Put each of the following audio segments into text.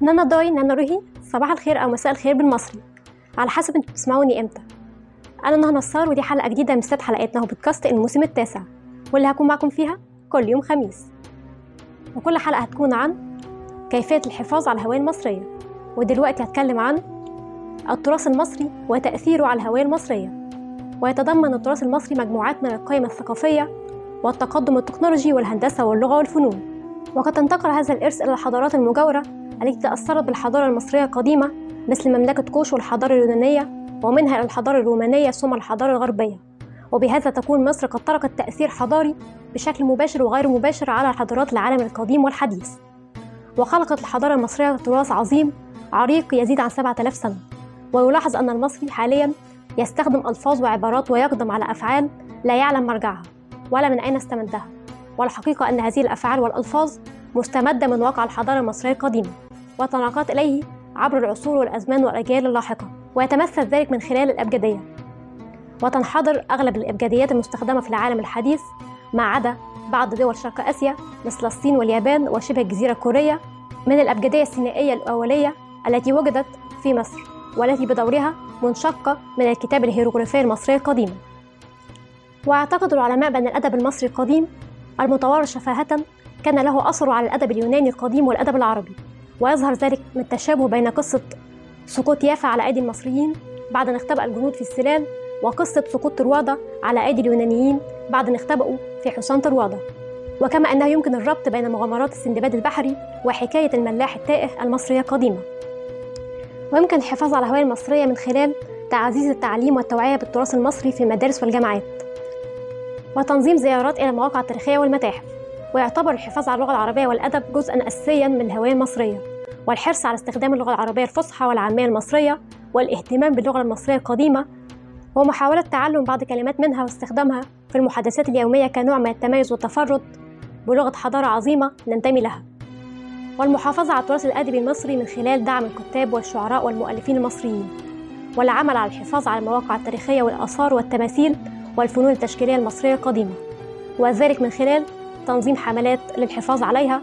نانا داي نانا روحي صباح الخير أو مساء الخير بالمصري. على حسب أنتوا بتسمعوني إمتى. أنا نهى نصار ودي حلقة جديدة من ست حلقات نهى بودكاست الموسم التاسع واللي هكون معكم فيها كل يوم خميس. وكل حلقة هتكون عن كيفية الحفاظ على الهوية المصرية ودلوقتي هتكلم عن التراث المصري وتأثيره على الهوية المصرية ويتضمن التراث المصري مجموعات من القيم الثقافية والتقدم التكنولوجي والهندسة واللغة والفنون. وقد تنتقل هذا الإرث إلى الحضارات المجاورة التي تأثرت بالحضارة المصرية القديمة مثل مملكة كوش والحضارة اليونانية ومنها إلى الحضارة الرومانية ثم الحضارة الغربية. وبهذا تكون مصر قد تركت تأثير حضاري بشكل مباشر وغير مباشر على حضارات العالم القديم والحديث. وخلقت الحضارة المصرية تراث عظيم عريق يزيد عن 7000 سنة. ويلاحظ أن المصري حاليا يستخدم ألفاظ وعبارات ويقدم على أفعال لا يعلم مرجعها ولا من أين استمدها والحقيقة أن هذه الأفعال والألفاظ مستمدة من واقع الحضارة المصرية القديمة. وتناقلت إليه عبر العصور والأزمان والأجيال اللاحقة ويتمثل ذلك من خلال الأبجدية. وتنحدر أغلب الأبجديات المستخدمة في العالم الحديث ما عدا بعض دول شرق آسيا مثل الصين واليابان وشبه الجزيرة الكورية من الأبجدية السينائية الأولية التي وجدت في مصر والتي بدورها منشقة من الكتاب الهيروغليفي المصري القديم. وأعتقد العلماء بأن الأدب المصري القديم المتوارث شفاهة كان له أثر على الأدب اليوناني القديم والأدب العربي. ويظهر ذلك من التشابه بين قصة سقوط يافا على أيدي المصريين بعد أن اختبأ الجنود في السلال وقصة سقوط طروادة على أيدي اليونانيين بعد أن اختبأوا في حصان طروادة وكما أنه يمكن الربط بين مغامرات السندباد البحري وحكاية الملاح التائه المصرية القديمة. ويمكن الحفاظ على الهوية المصرية من خلال تعزيز التعليم والتوعية بالتراث المصري في المدارس والجامعات. وتنظيم زيارات إلى المواقع التاريخية والمتاحف. ويعتبر الحفاظ على اللغة العربية والأدب جزءا أساسيا من الهوية المصرية والحرص على استخدام اللغة العربية الفصحى والعامية المصرية والاهتمام باللغة المصرية القديمة ومحاولة تعلم بعض كلمات منها واستخدامها في المحادثات اليومية كنوع من التميز والتفرد بلغة حضارة عظيمة ننتمي لها. والمحافظة على التراث الأدبي المصري من خلال دعم الكتاب والشعراء والمؤلفين المصريين والعمل على الحفاظ على المواقع التاريخية والآثار والتماثيل والفنون التشكيلية المصرية القديمة وذلك من خلال تنظيم حملات للحفاظ عليها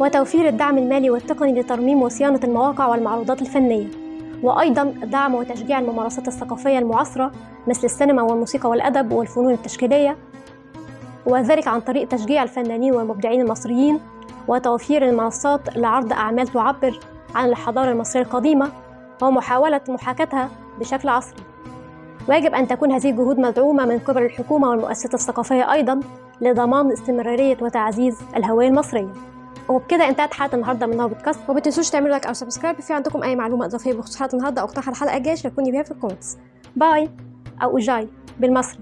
وتوفير الدعم المالي والتقني لترميم وصيانة المواقع والمعروضات الفنية وأيضا دعم وتشجيع الممارسات الثقافية المعاصرة مثل السينما والموسيقى والأدب والفنون التشكيلية وذلك عن طريق تشجيع الفنانين والمبدعين المصريين وتوفير المنصات لعرض أعمال تعبر عن الحضارة المصرية القديمة ومحاولة محاكاتها بشكل عصري. ويجب أن تكون هذه الجهود مدعومة من قبل الحكومة والمؤسسات الثقافية أيضا لضمان استمرارية وتعزيز الهوية المصرية. وبكده انتهت حلقة النهارده من نهى بودكاست. وما تنسوش تعملوا like أو subscribe. في عندكم أي معلومة إضافية بخصوص حلقة النهارده أو اقتراح الحلقة الجايه شاركوني بيها في ال comments. باي. أو اجاي بالمصري.